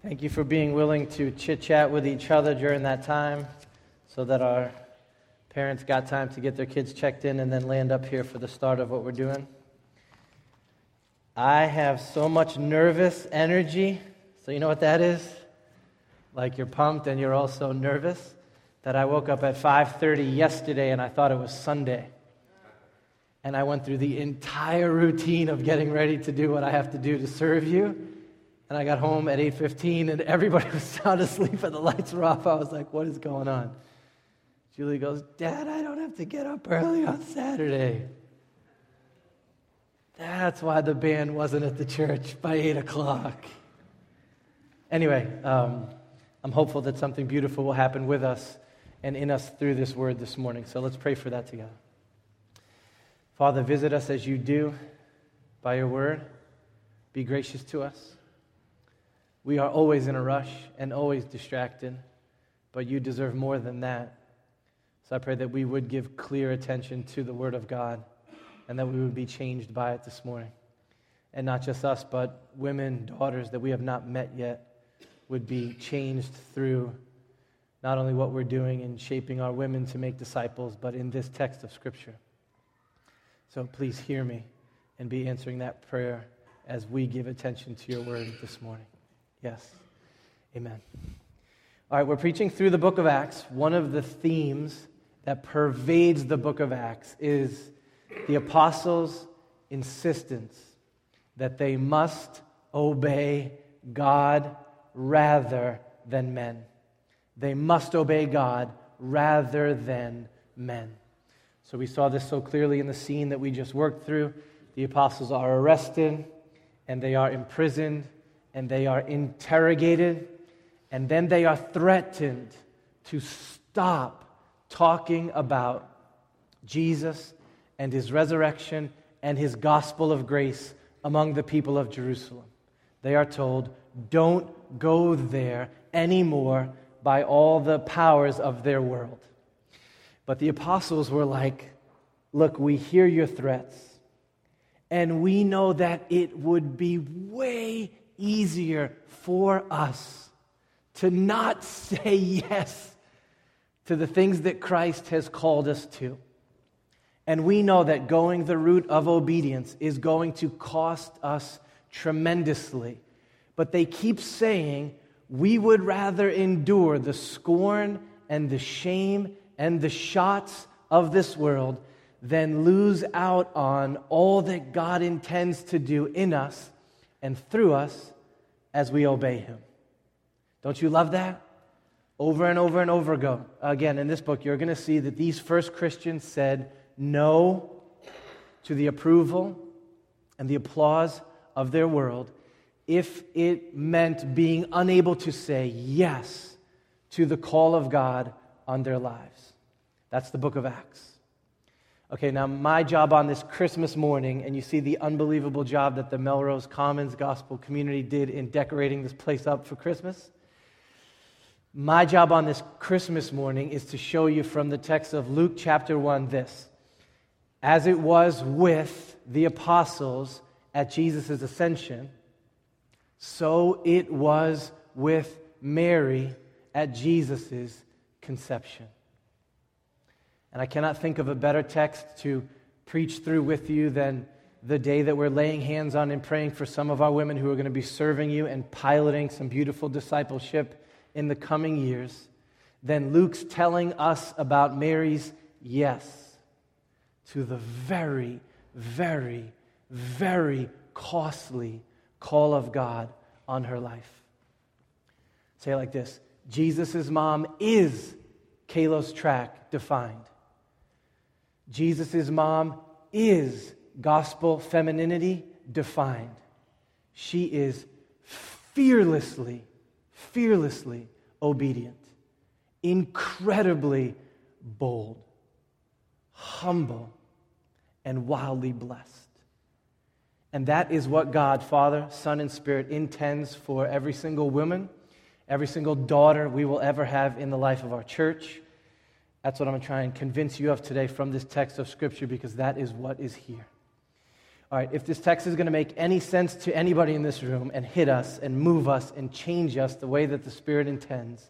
Thank you for being willing to chit chat with each other during that time so that our parents got time to get their kids checked in and then land up here for the start of what we're doing. I have so much nervous energy. So, you know what that is? Like you're pumped and you're also nervous that I woke up at 5:30 yesterday and I thought it was Sunday. And I went through the entire routine of getting ready to do what I have to do to serve you and I got home at 8:15 and everybody was sound asleep and the lights were off. I was like, "What is going on?" Julie goes, "Dad, I don't have to get up early on Saturday." That's why the band wasn't at the church by 8 o'clock. Anyway, um, I'm hopeful that something beautiful will happen with us and in us through this word this morning. So let's pray for that together. Father, visit us as you do by your word. Be gracious to us. We are always in a rush and always distracted, but you deserve more than that. So I pray that we would give clear attention to the Word of God and that we would be changed by it this morning. And not just us, but women, daughters that we have not met yet would be changed through not only what we're doing in shaping our women to make disciples, but in this text of Scripture. So please hear me and be answering that prayer as we give attention to your word this morning. Yes. Amen. All right, we're preaching through the book of Acts. One of the themes that pervades the book of Acts is the apostles' insistence that they must obey God rather than men. They must obey God rather than men. So we saw this so clearly in the scene that we just worked through. The apostles are arrested and they are imprisoned and they are interrogated, and then they are threatened to stop talking about Jesus and his resurrection and his gospel of grace among the people of Jerusalem. They are told, don't go there anymore by all the powers of their world. But the apostles were like, Look, we hear your threats, and we know that it would be way easier for us to not say yes to the things that Christ has called us to. And we know that going the route of obedience is going to cost us tremendously. But they keep saying, we would rather endure the scorn and the shame and the shots of this world than lose out on all that God intends to do in us and through us as we obey Him. Don't you love that? Over and over and over ago. Again, in this book, you're going to see that these first Christians said no to the approval and the applause of their world if it meant being unable to say yes to the call of God on their lives. That's the book of Acts. Okay, now my job on this Christmas morning, and you see the unbelievable job that the Melrose Commons Gospel community did in decorating this place up for Christmas. My job on this Christmas morning is to show you from the text of Luke chapter 1 this. As it was with the apostles at Jesus' ascension, so it was with Mary at Jesus' conception. And I cannot think of a better text to preach through with you than the day that we're laying hands on and praying for some of our women who are going to be serving you and piloting some beautiful discipleship in the coming years, than Luke's telling us about Mary's yes to the very, very, very costly call of God on her life. Say it like this Jesus' mom is Kalos track defined. Jesus' mom is gospel femininity defined. She is fearlessly, fearlessly obedient, incredibly bold, humble, and wildly blessed. And that is what God, Father, Son, and Spirit intends for every single woman, every single daughter we will ever have in the life of our church that's what I'm going to try and convince you of today from this text of Scripture because that is what is here. All right, if this text is going to make any sense to anybody in this room and hit us and move us and change us the way that the Spirit intends,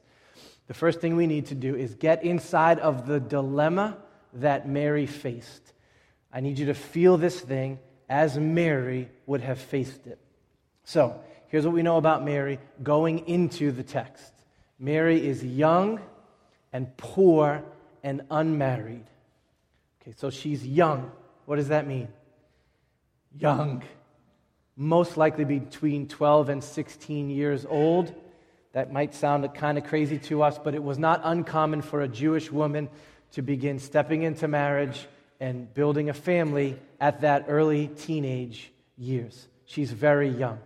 the first thing we need to do is get inside of the dilemma that Mary faced. I need you to feel this thing as Mary would have faced it. So, here's what we know about Mary going into the text Mary is young and poor and unmarried. Okay, so she's young. What does that mean? Young. Most likely between 12 and 16 years old. That might sound kind of crazy to us, but it was not uncommon for a Jewish woman to begin stepping into marriage and building a family at that early teenage years. She's very young.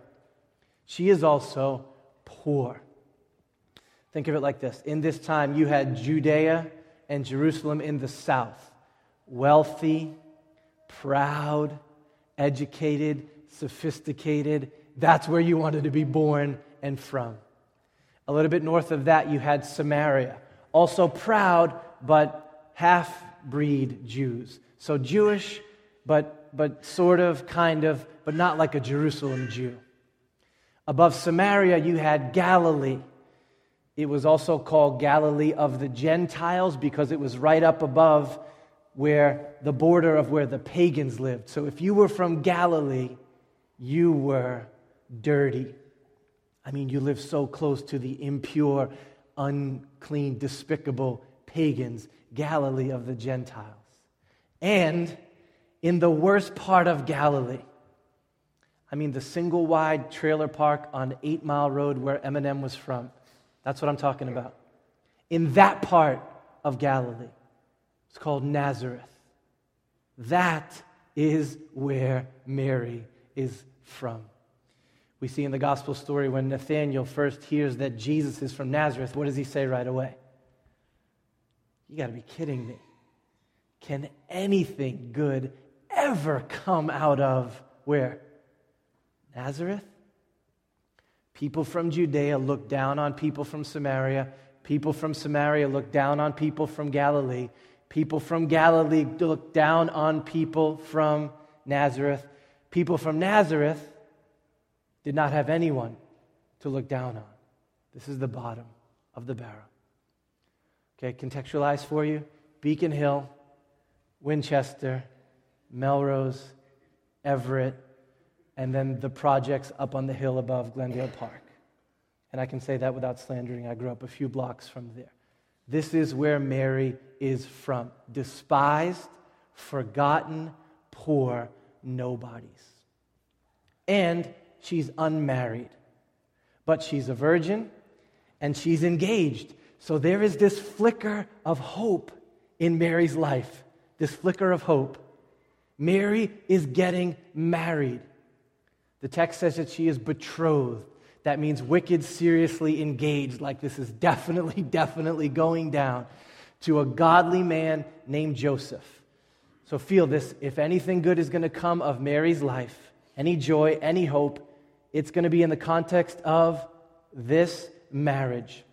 She is also poor. Think of it like this In this time, you had Judea and Jerusalem in the south, wealthy, proud, educated, sophisticated. That's where you wanted to be born and from. A little bit north of that, you had Samaria, also proud, but half breed Jews. So Jewish, but, but sort of, kind of, but not like a Jerusalem Jew. Above Samaria, you had Galilee. It was also called Galilee of the Gentiles because it was right up above where the border of where the pagans lived. So if you were from Galilee, you were dirty. I mean, you lived so close to the impure, unclean, despicable pagans, Galilee of the Gentiles. And in the worst part of Galilee, I mean, the single wide trailer park on Eight Mile Road where Eminem was from. That's what I'm talking about. In that part of Galilee, it's called Nazareth. That is where Mary is from. We see in the gospel story when Nathanael first hears that Jesus is from Nazareth, what does he say right away? You got to be kidding me. Can anything good ever come out of where? Nazareth? People from Judea look down on people from Samaria. People from Samaria look down on people from Galilee. People from Galilee look down on people from Nazareth. People from Nazareth did not have anyone to look down on. This is the bottom of the barrel. Okay, contextualize for you Beacon Hill, Winchester, Melrose, Everett, and then the projects up on the hill above Glendale Park. And I can say that without slandering. I grew up a few blocks from there. This is where Mary is from despised, forgotten, poor nobodies. And she's unmarried, but she's a virgin and she's engaged. So there is this flicker of hope in Mary's life, this flicker of hope. Mary is getting married. The text says that she is betrothed. That means wicked, seriously engaged, like this is definitely, definitely going down to a godly man named Joseph. So feel this if anything good is going to come of Mary's life, any joy, any hope, it's going to be in the context of this marriage.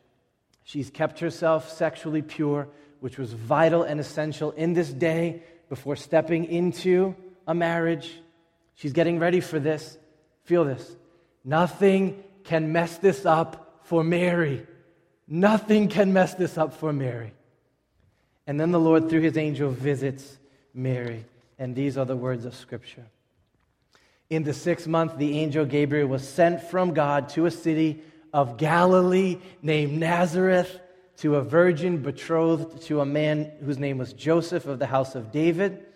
She's kept herself sexually pure, which was vital and essential in this day before stepping into a marriage. She's getting ready for this. Feel this. Nothing can mess this up for Mary. Nothing can mess this up for Mary. And then the Lord, through his angel, visits Mary. And these are the words of Scripture. In the sixth month, the angel Gabriel was sent from God to a city of Galilee named Nazareth to a virgin betrothed to a man whose name was Joseph of the house of David.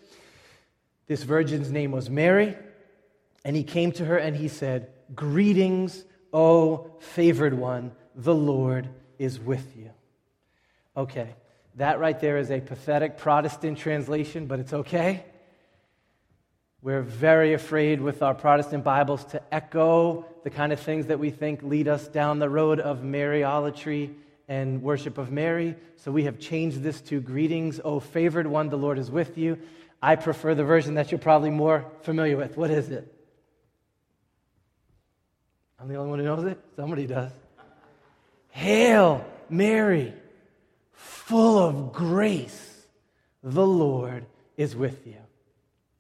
This virgin's name was Mary. And he came to her and he said, Greetings, O favored one, the Lord is with you. Okay, that right there is a pathetic Protestant translation, but it's okay. We're very afraid with our Protestant Bibles to echo the kind of things that we think lead us down the road of Mariolatry and worship of Mary. So we have changed this to Greetings, O favored one, the Lord is with you. I prefer the version that you're probably more familiar with. What is it? I'm the only one who knows it? Somebody does. Hail, Mary, full of grace, the Lord is with you.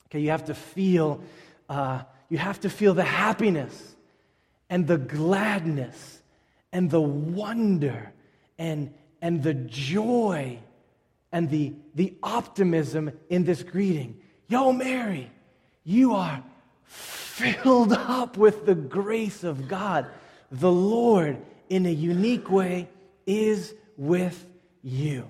Okay, you have to feel uh, you have to feel the happiness and the gladness and the wonder and, and the joy and the, the optimism in this greeting. Yo, Mary, you are filled up with the grace of God. The Lord, in a unique way, is with you.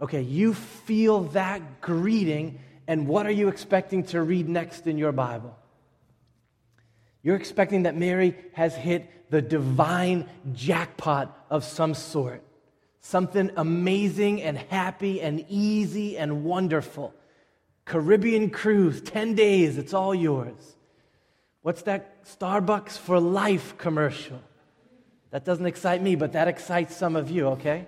Okay, you feel that greeting, and what are you expecting to read next in your Bible? You're expecting that Mary has hit the divine jackpot of some sort. Something amazing and happy and easy and wonderful. Caribbean cruise, 10 days, it's all yours. What's that Starbucks for life commercial? That doesn't excite me, but that excites some of you, okay?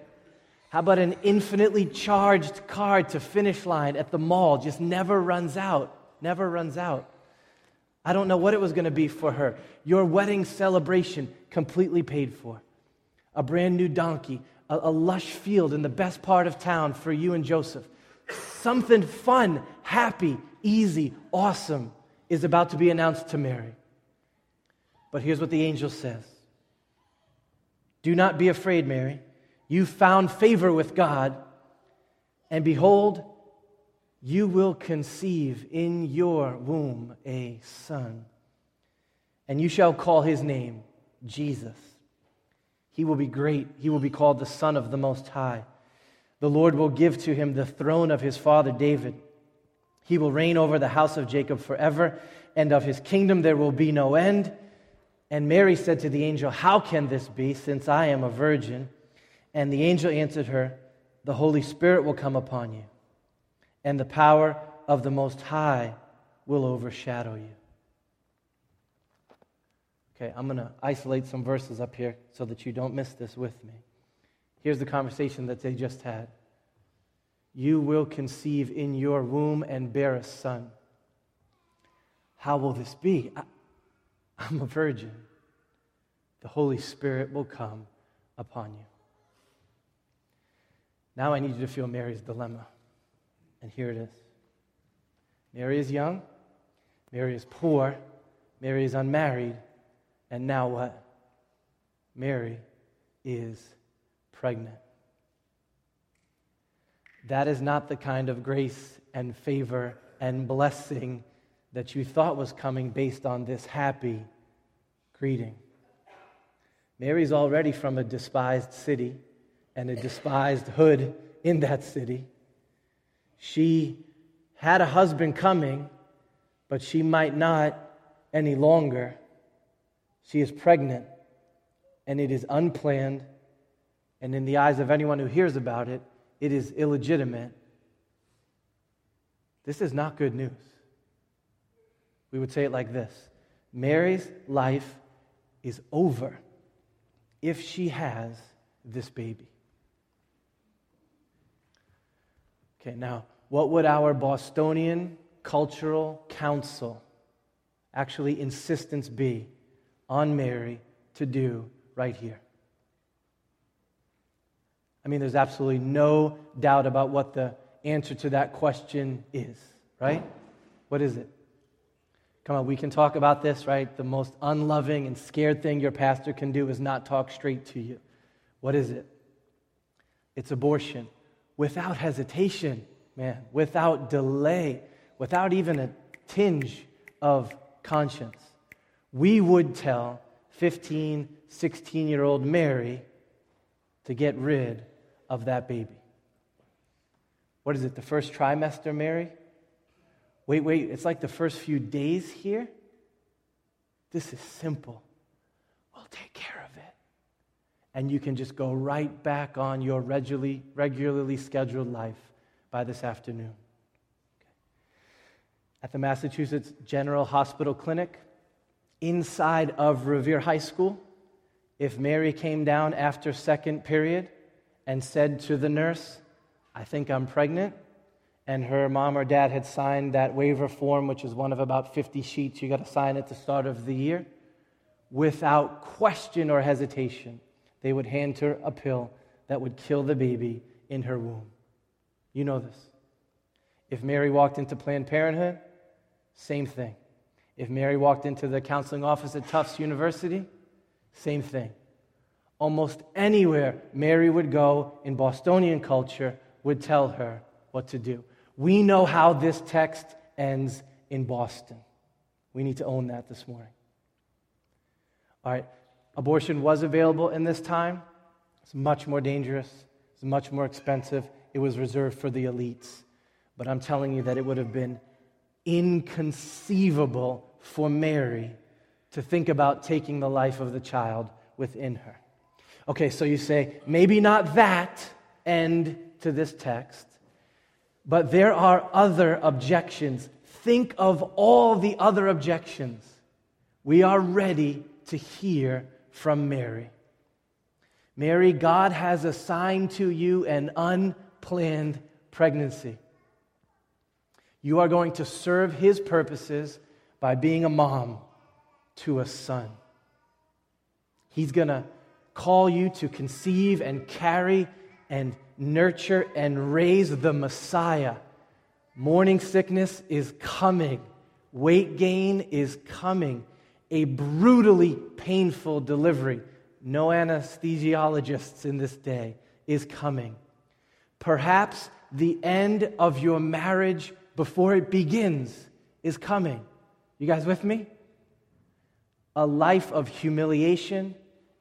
How about an infinitely charged card to finish line at the mall? Just never runs out. Never runs out. I don't know what it was going to be for her. Your wedding celebration completely paid for. A brand new donkey, a, a, lush field in the best part of town for you and Joseph. Something fun, happy, easy, awesome is about to be announced to Mary. But here's what the angel says Do not be afraid, Mary. You found favor with God, and behold, you will conceive in your womb a son, and you shall call his name Jesus. He will be great. He will be called the Son of the Most High. The Lord will give to him the throne of his father David. He will reign over the house of Jacob forever, and of his kingdom there will be no end. And Mary said to the angel, How can this be, since I am a virgin? And the angel answered her, The Holy Spirit will come upon you and the power of the Most High will overshadow you. Okay, I'm going to isolate some verses up here so that you don't miss this with me. Here's the conversation that they just had You will conceive in your womb and bear a son. How will this be? I, I'm a virgin. The Holy Spirit will come upon you. Now I need you to feel Mary's dilemma. And here it is Mary is young, Mary is poor, Mary is unmarried, and now what? Mary is pregnant. That is not the kind of grace and favor and blessing that you thought was coming based on this happy greeting. Mary's already from a despised city and a despised hood in that city. She had a husband coming, but she might not any longer. She is pregnant, and it is unplanned, and in the eyes of anyone who hears about it, it is illegitimate. This is not good news. We would say it like this Mary's life is over if she has this baby. Okay, now, what would our Bostonian cultural council actually insistence be on Mary to do right here? I mean, there's absolutely no doubt about what the answer to that question is, right? What is it? Come on, we can talk about this, right? The most unloving and scared thing your pastor can do is not talk straight to you. What is it? It's abortion without hesitation man, without delay, without even a tinge of conscience, we would tell 15, 16 year old Mary to get rid of that baby. What is it, the first trimester, Mary? Wait, wait, it's like the first few days here? This is simple. We'll take care of it. And you can just go right back on your regularly, regularly scheduled life by this afternoon. Okay. At the Massachusetts General Hospital Clinic, inside of Revere High School, if Mary came down after second period and said to the nurse, I think I'm pregnant, and her mom or dad had signed that waiver form, which is one of about 50 sheets you got to sign at the start of the year, without question or hesitation, they would hand her a pill that would kill the baby in her womb. You know this. If Mary walked into Planned Parenthood same thing. If Mary walked into the counseling office at Tufts University, same thing. Almost anywhere Mary would go in Bostonian culture would tell her what to do. We know how this text ends in Boston. We need to own that this morning. All right, abortion was available in this time. It's much more dangerous, it's much more expensive. It was reserved for the elites. But I'm telling you that it would have been inconceivable for Mary to think about taking the life of the child within her. Okay, so you say, maybe not that end to this text, but there are other objections. Think of all the other objections. We are ready to hear from Mary. Mary, God has assigned to you an unplanned pregnancy. You are going to serve his purposes by being a mom to a son. He's going to call you to conceive and carry and nurture and raise the Messiah. Morning sickness is coming, weight gain is coming, a brutally painful delivery. No anesthesiologists in this day is coming. Perhaps the end of your marriage before it begins is coming. You guys with me? A life of humiliation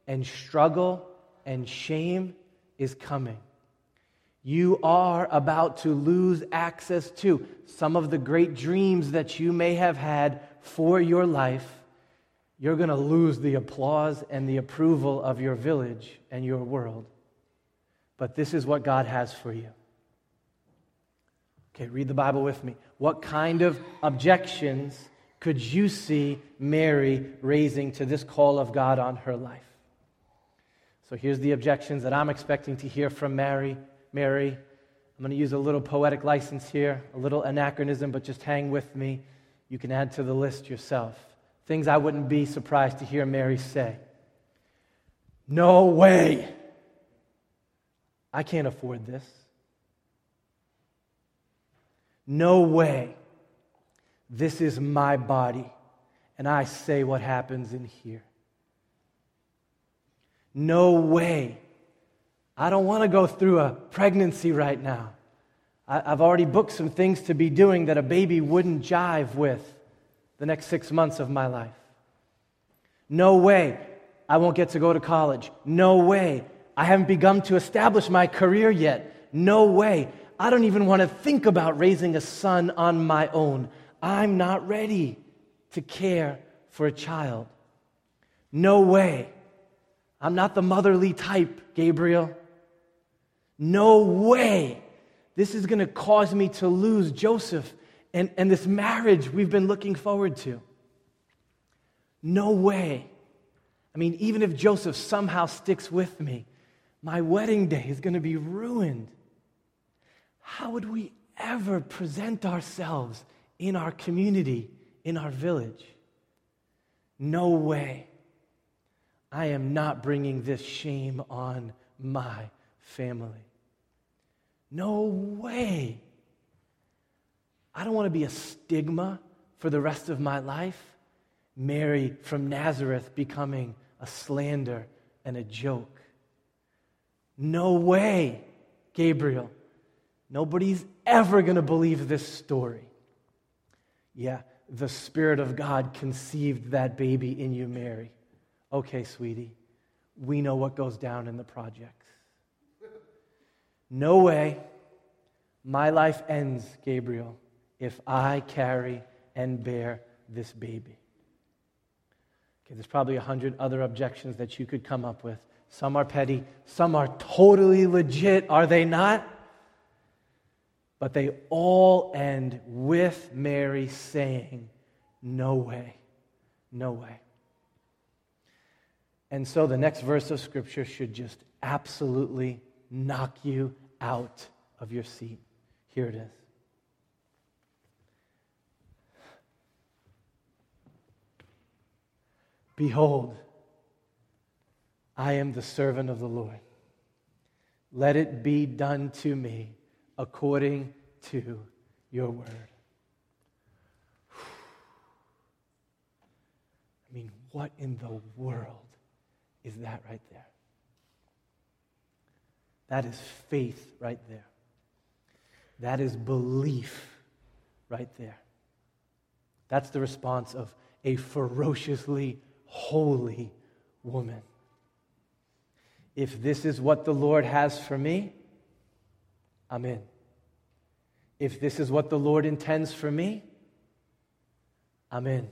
and struggle and shame is coming. You are about to lose access to some of the great dreams that you may have had for your life. You're going to lose the applause and the approval of your village and your world. But this is what God has for you. Okay, read the Bible with me. What kind of objections could you see Mary raising to this call of God on her life? So here's the objections that I'm expecting to hear from Mary. Mary, I'm going to use a little poetic license here, a little anachronism, but just hang with me. You can add to the list yourself. Things I wouldn't be surprised to hear Mary say. No way. I can't afford this. No way. This is my body, and I say what happens in here. No way. I don't want to go through a pregnancy right now. I, have already booked some things to be doing that a baby wouldn't jive with the next six months of my life. No way I won't get to go to college. No way I haven't begun to establish my career yet. No way I don't even want to think about raising a son on my own. I'm not ready to care for a child. No way. I'm not the motherly type, Gabriel. No way. This is going to cause me to lose Joseph and, and this marriage we've been looking forward to. No way. I mean, even if Joseph somehow sticks with me, my wedding day is going to be ruined. How would we ever present ourselves in our community, in our village? No way. I am not bringing this shame on my family. No way. I don't want to be a stigma for the rest of my life. Mary from Nazareth becoming a slander and a joke. No way, Gabriel. Nobody's ever going to believe this story. Yeah, the Spirit of God conceived that baby in you, Mary. Okay, sweetie, we know what goes down in the projects. No way my life ends, Gabriel, if I carry and bear this baby. Okay, there's probably a hundred other objections that you could come up with. Some are petty, some are totally legit, are they not? But they all end with Mary saying, No way, no way. And so the next verse of Scripture should just absolutely knock you out of your seat. Here it is. Behold, I am the servant of the Lord. Let it be done to me according to your word. I mean, what in the world is that right there? That is faith right there. That is belief right there. That's the response of a ferociously holy woman. If this is what the Lord has for me, I'm in. If this is what the Lord intends for me, I'm in.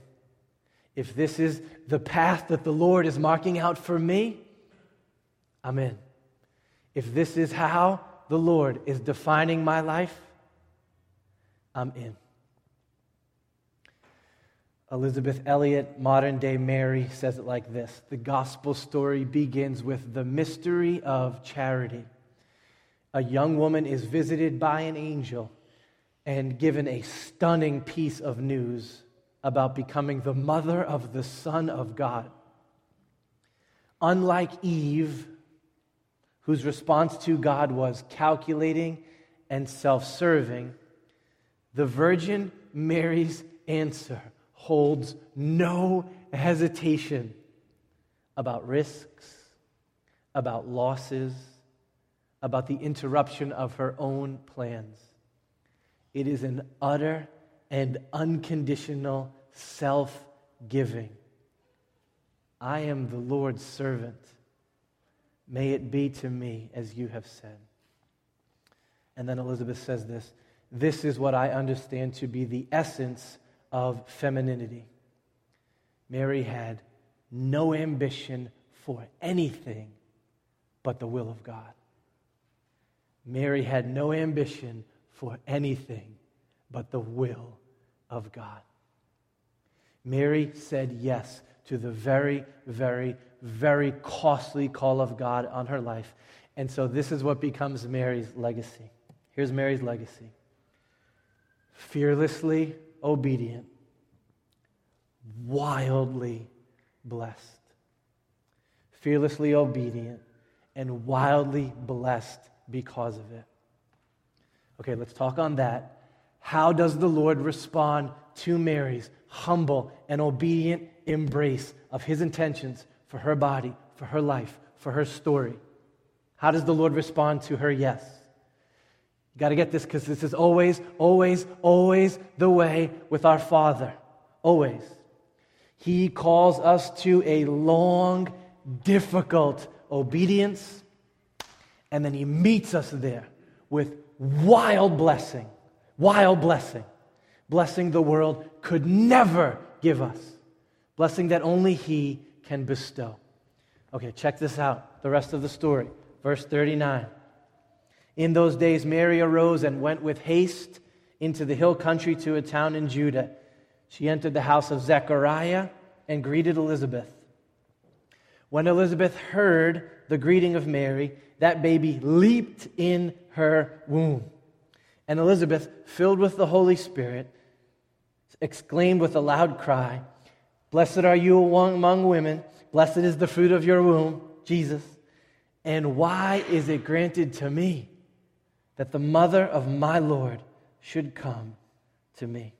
If this is the path that the Lord is marking out for me, I'm in. If this is how the Lord is defining my life, I'm in. Elisabeth Elliot, modern day Mary, says it like this The gospel story begins with the mystery of charity. A young woman is visited by an angel and given a stunning piece of news about becoming the mother of the Son of God. Unlike Eve, whose response to God was calculating and self serving, the Virgin Mary's answer holds no hesitation about risks, about losses, about the interruption of her own plans. It is an utter and unconditional self giving. I am the Lord's servant. May it be to me as you have said. And then Elizabeth says this This is what I understand to be the essence of femininity. Mary had no ambition for anything but the will of God. Mary had no ambition for anything but the will of God. Mary said yes to the very, very, very costly call of God on her life. And so this is what becomes Mary's legacy. Here's Mary's legacy fearlessly obedient, wildly blessed. Fearlessly obedient and wildly blessed because of it. Okay, let's talk on that. How does the Lord respond to Mary's humble and obedient embrace of his intentions for her body, for her life, for her story? How does the Lord respond to her yes? You got to get this because this is always, always, always the way with our Father. Always. He calls us to a long, difficult obedience, and then He meets us there with wild blessing. Wild blessing. Blessing the world could never give us. Blessing that only He can bestow. Okay, check this out. The rest of the story. Verse 39. In those days, Mary arose and went with haste into the hill country to a town in Judah. She entered the house of Zechariah and greeted Elizabeth. When Elizabeth heard the greeting of Mary, that baby leaped in her womb. And Elizabeth, filled with the Holy Spirit, exclaimed with a loud cry, Blessed are you among women, blessed is the fruit of your womb, Jesus. And why is it granted to me? that the mother of my Lord should come to me.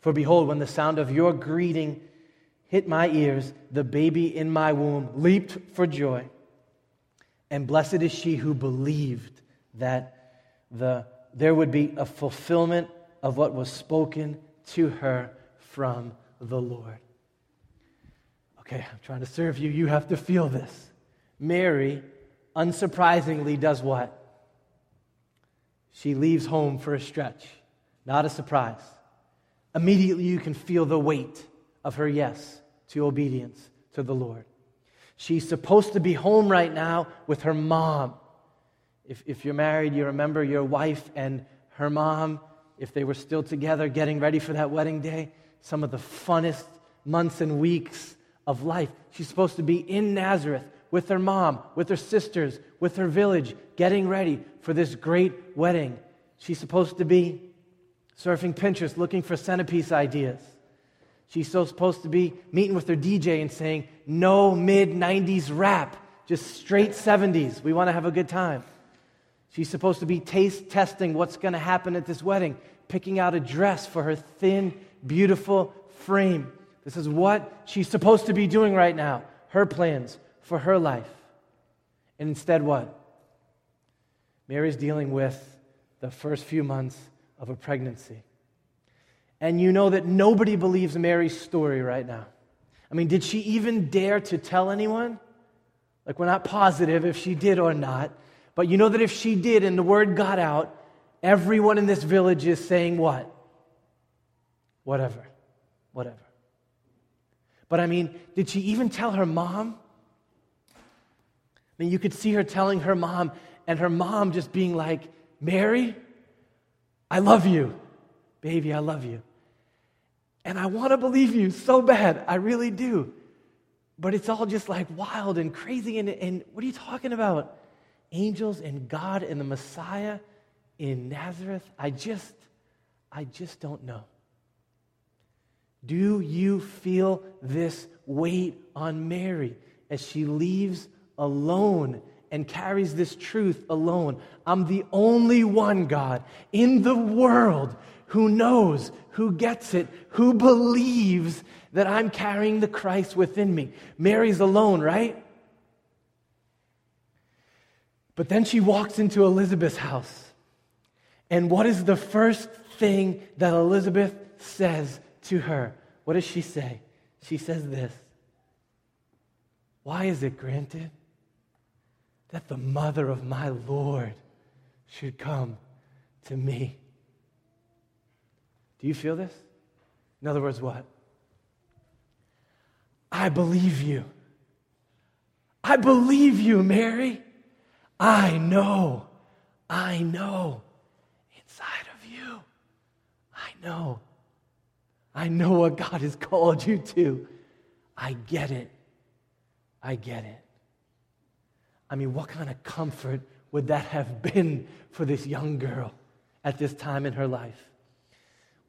For behold, when the sound of your greeting hit my ears, the baby in my womb leaped for joy. And blessed is she who believed that the, there would be a fulfillment of what was spoken to her from the Lord. Okay, I'm trying to serve you. You have to feel this. Mary, unsurprisingly, does what? she leaves home for a stretch. Not a surprise. Immediately, you can feel the weight of her yes to obedience to the Lord. She's supposed to be home right now with her mom. If, if you're married, you remember your wife and her mom, if they were still together getting ready for that wedding day, some of the funnest months and weeks of life. She's supposed to be in Nazareth with her mom, with her sisters, with her village, getting ready for this great wedding. She's supposed to be surfing Pinterest looking for centerpiece ideas. She's so supposed to be meeting with her DJ and saying, no mid 90s rap, just straight 70s. We want to have a good time. She's supposed to be taste testing what's going to happen at this wedding, picking out a dress for her thin, beautiful frame This is what she's supposed to be doing right now, her plans for her life. And instead, what? Mary's dealing with the first few months of a pregnancy. And you know that nobody believes Mary's story right now. I mean, did she even dare to tell anyone? Like, we're not positive if she did or not. But you know that if she did and the word got out, everyone in this village is saying what? Whatever. Whatever. But I mean, did she even tell her mom? I mean, you could see her telling her mom, and her mom just being like, Mary, I love you. Baby, I love you. And I want to believe you so bad. I really do. But it's all just like wild and crazy. And, and what are you talking about? Angels and God and the Messiah in Nazareth? I just, I just don't know. Do you feel this weight on Mary as she leaves alone and carries this truth alone? I'm the only one, God, in the world who knows, who gets it, who believes that I'm carrying the Christ within me. Mary's alone, right? But then she walks into Elizabeth's house. And what is the first thing that Elizabeth says to her. What does she say? She says this Why is it granted that the mother of my Lord should come to me? Do you feel this? In other words, what? I believe you. I believe you, Mary. I know. I know. Inside of you, I know I know what God has called you to. I get it. I get it. I mean, what kind of comfort would that have been for this young girl at this time in her life?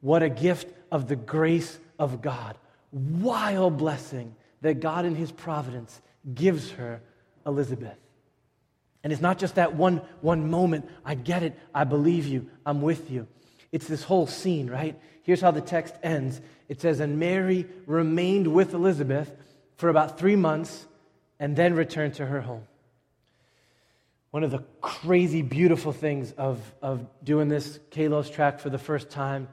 What a gift of the grace of God. Wild blessing that God in His providence gives her, Elizabeth. And it's not just that one, one moment. I get it. I believe you. I'm with you. It's this whole scene, right? Here's how the text ends it says, And Mary remained with Elizabeth for about three months and then returned to her home. One of the crazy, beautiful things of, of doing this Kalos track for the first time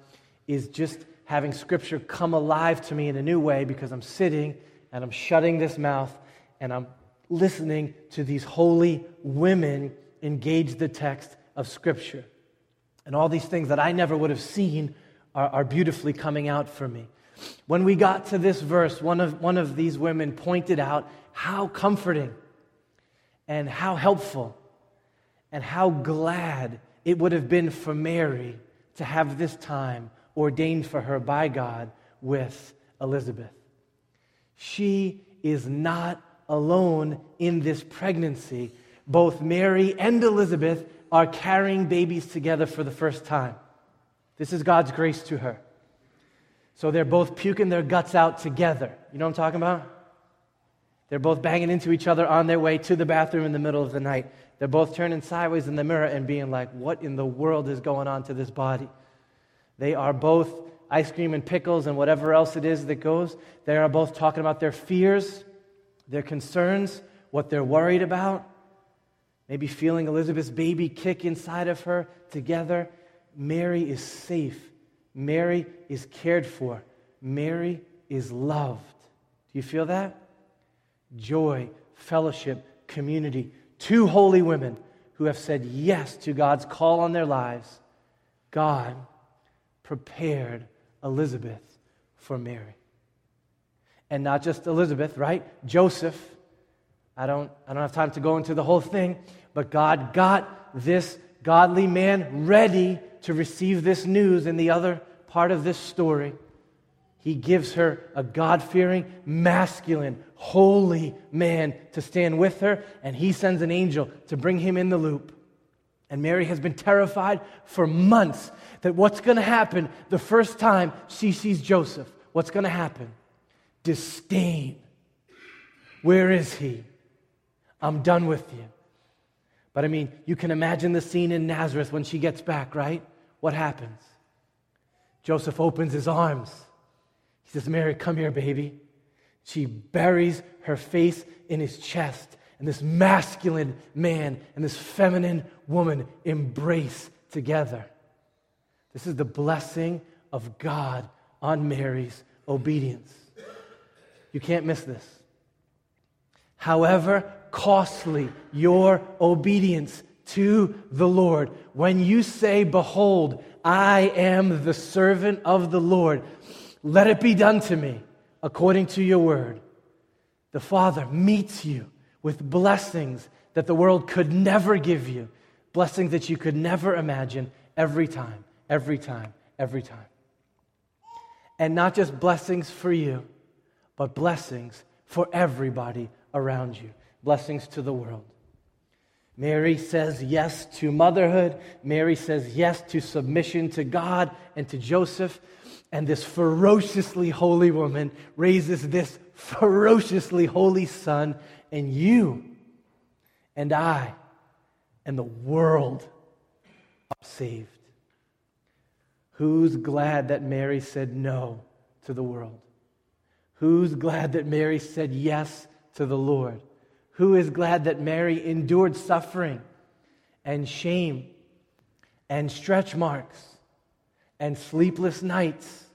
is just having Scripture come alive to me in a new way because I'm sitting and I'm shutting this mouth and I'm listening to these holy women engage the text of Scripture. And all these things that I never would have seen are, are beautifully coming out for me. When we got to this verse, one of, one of these women pointed out how comforting and how helpful and how glad it would have been for Mary to have this time ordained for her by God with Elizabeth. She is not alone in this pregnancy. Both Mary and Elizabeth are carrying babies together for the first time. This is God's grace to her. So they're both puking their guts out together. You know what I'm talking about? They're both banging into each other on their way to the bathroom in the middle of the night. They're both turning sideways in the mirror and being like, What in the world is going on to this body? They are both ice cream and pickles and whatever else it is that goes. They are both talking about their fears, their concerns, what they're worried about. Maybe feeling Elizabeth's baby kick inside of her together. Mary is safe. Mary is cared for. Mary is loved. Do you feel that? Joy, fellowship, community. Two holy women who have said yes to God's call on their lives. God prepared Elizabeth for Mary. And not just Elizabeth, right? Joseph. I don't, I don't have time to go into the whole thing, but God got this godly man ready to receive this news in the other part of this story. He gives her a God fearing, masculine, holy man to stand with her, and he sends an angel to bring him in the loop. And Mary has been terrified for months that what's going to happen the first time she sees Joseph? What's going to happen? Disdain. Where is he? I'm done with you. But I mean, you can imagine the scene in Nazareth when she gets back, right? What happens? Joseph opens his arms. He says, Mary, come here, baby. She buries her face in his chest, and this masculine man and this feminine woman embrace together. This is the blessing of God on Mary's obedience. You can't miss this. However costly your obedience to the Lord, when you say, Behold, I am the servant of the Lord, let it be done to me according to your word. The Father meets you with blessings that the world could never give you, blessings that you could never imagine every time, every time, every time. And not just blessings for you, but blessings for everybody around you, blessings to the world. Mary says yes to motherhood. Mary says yes to submission to God and to Joseph. And this ferociously holy woman raises this ferociously holy son. And you and I and the world are saved. Who's glad that Mary said no to the world? Who's glad that Mary said yes to the Lord? Who is glad that Mary endured suffering and shame and stretch marks and sleepless nights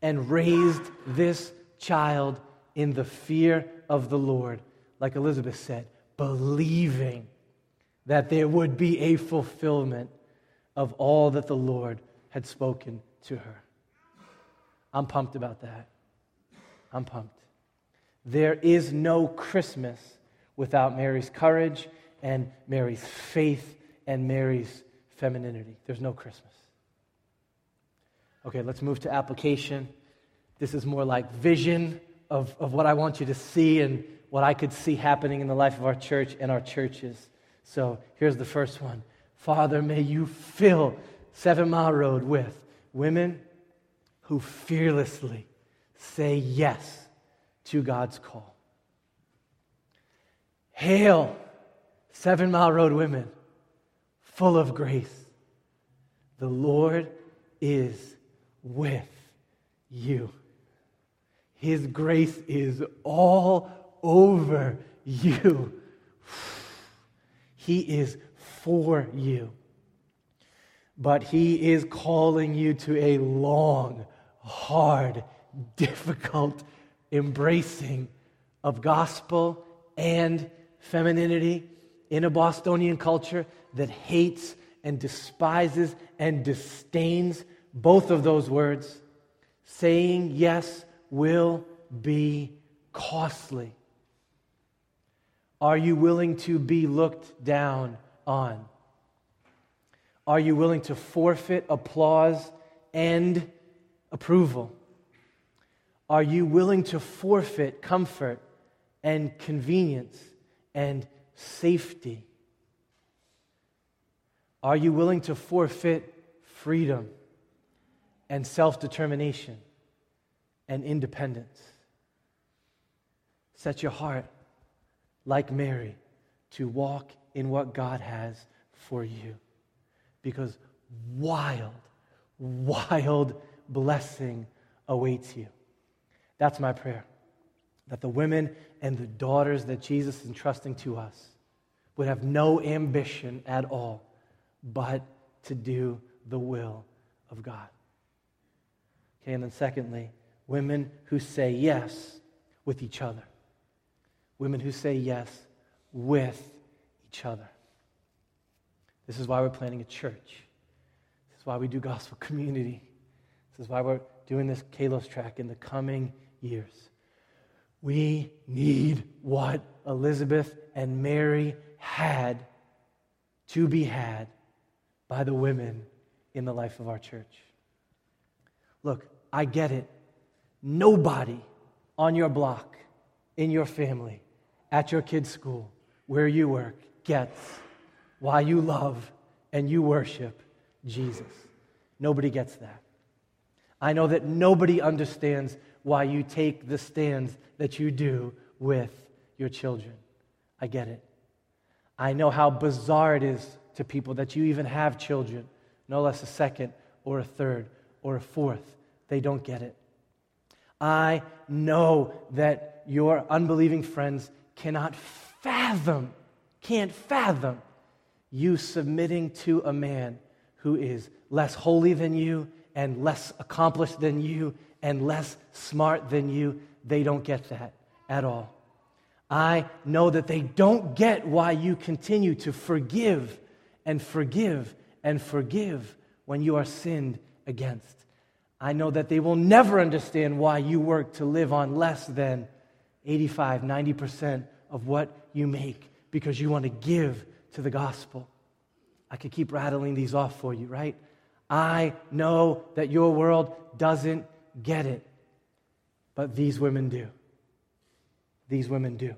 and raised this child in the fear of the Lord, like Elizabeth said, believing that there would be a fulfillment of all that the Lord had spoken to her. I'm pumped about that. I'm pumped. There is no Christmas without Mary's courage and Mary's faith and Mary's femininity. There's no Christmas. Okay, let's move to application. This is more like vision of, of what I want you to see and what I could see happening in the life of our church and our churches. So here's the first one Father, may you fill Seven Mile Road with women who fearlessly say yes to God's call. Hail, Seven Mile Road women, full of grace. The Lord is with you. His grace is all over you. He is for you. But He is calling you to a long, hard, difficult embracing of gospel and femininity in a Bostonian culture that hates and despises and disdains both of those words, saying yes will be costly. Are you willing to be looked down on? Are you willing to forfeit applause and approval? Are you willing to forfeit comfort and convenience and safety? Are you willing to forfeit freedom and self determination and independence? Set your heart, like Mary, to walk in what God has for you. Because wild, wild blessing awaits you. That's my prayer that the women and the daughters that Jesus is entrusting to us would have no ambition at all but to do the will of God. Okay, and then secondly, women who say yes with each other. Women who say yes with each other. This is why we're planning a church. This is why we do gospel community. This is why we're doing this Kalos track in the coming years. We need what Elizabeth and Mary had to be had by the women in the life of our church. Look, I get it. Nobody on your block, in your family, at your kid's school, where you work, gets why you love and you worship Jesus. Nobody gets that. I know that nobody understands why you take the stands that you do with your children. I get it. I know how bizarre it is to people that you even have children, no less a second or a third or a fourth. They don't get it. I know that your unbelieving friends cannot fathom, can't fathom you submitting to a man who is less holy than you and less accomplished than you and less smart than you. They don't get that at all. I know that they don't get why you continue to forgive and forgive and forgive when you are sinned against. I know that they will never understand why you work to live on less than 85, 90% of what you make because you want to give to the gospel. I could keep rattling these off for you, right? I know that your world doesn't get it, but these women do. These women do.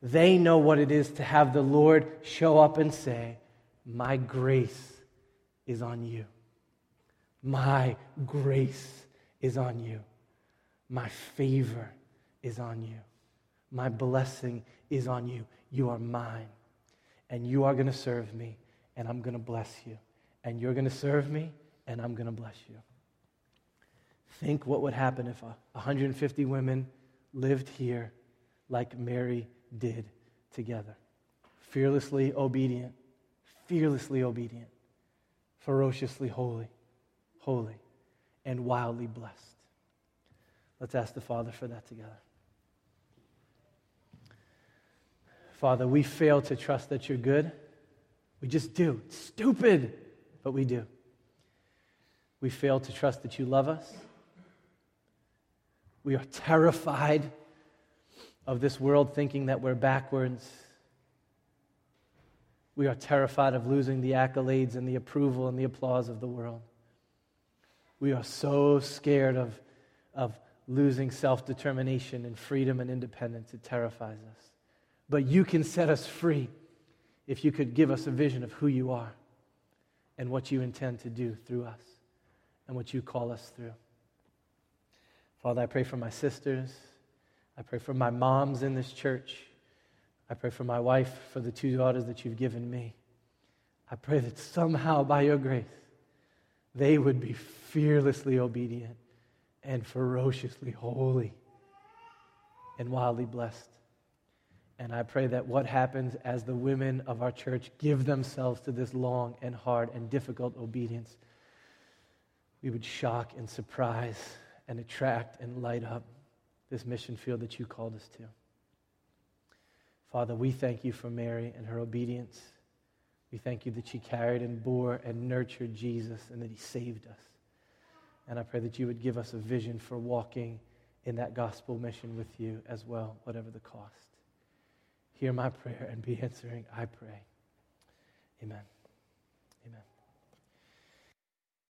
They know what it is to have the Lord show up and say, My grace is on you. My grace is on you. My favor is on you. My blessing is on you. You are mine. And you are going to serve me, and I'm going to bless you. And you're going to serve me, and I'm going to bless you. Think what would happen if 150 women lived here like Mary did together. Fearlessly obedient, fearlessly obedient, ferociously holy, holy, and wildly blessed. Let's ask the Father for that together. Father, we fail to trust that you're good. We just do. It's stupid, but we do. We fail to trust that you love us. We are terrified of this world thinking that we're backwards. We are terrified of losing the accolades and the approval and the applause of the world. We are so scared of, of losing self determination and freedom and independence. It terrifies us. But you can set us free if you could give us a vision of who you are and what you intend to do through us and what you call us through. Father, I pray for my sisters. I pray for my moms in this church. I pray for my wife, for the two daughters that you've given me. I pray that somehow, by your grace, they would be fearlessly obedient and ferociously holy and wildly blessed. And I pray that what happens as the women of our church give themselves to this long and hard and difficult obedience, we would shock and surprise and attract and light up this mission field that you called us to. Father, we thank you for Mary and her obedience. We thank you that she carried and bore and nurtured Jesus and that he saved us. And I pray that you would give us a vision for walking in that gospel mission with you as well, whatever the cost. Hear my prayer and be answering, I pray. Amen.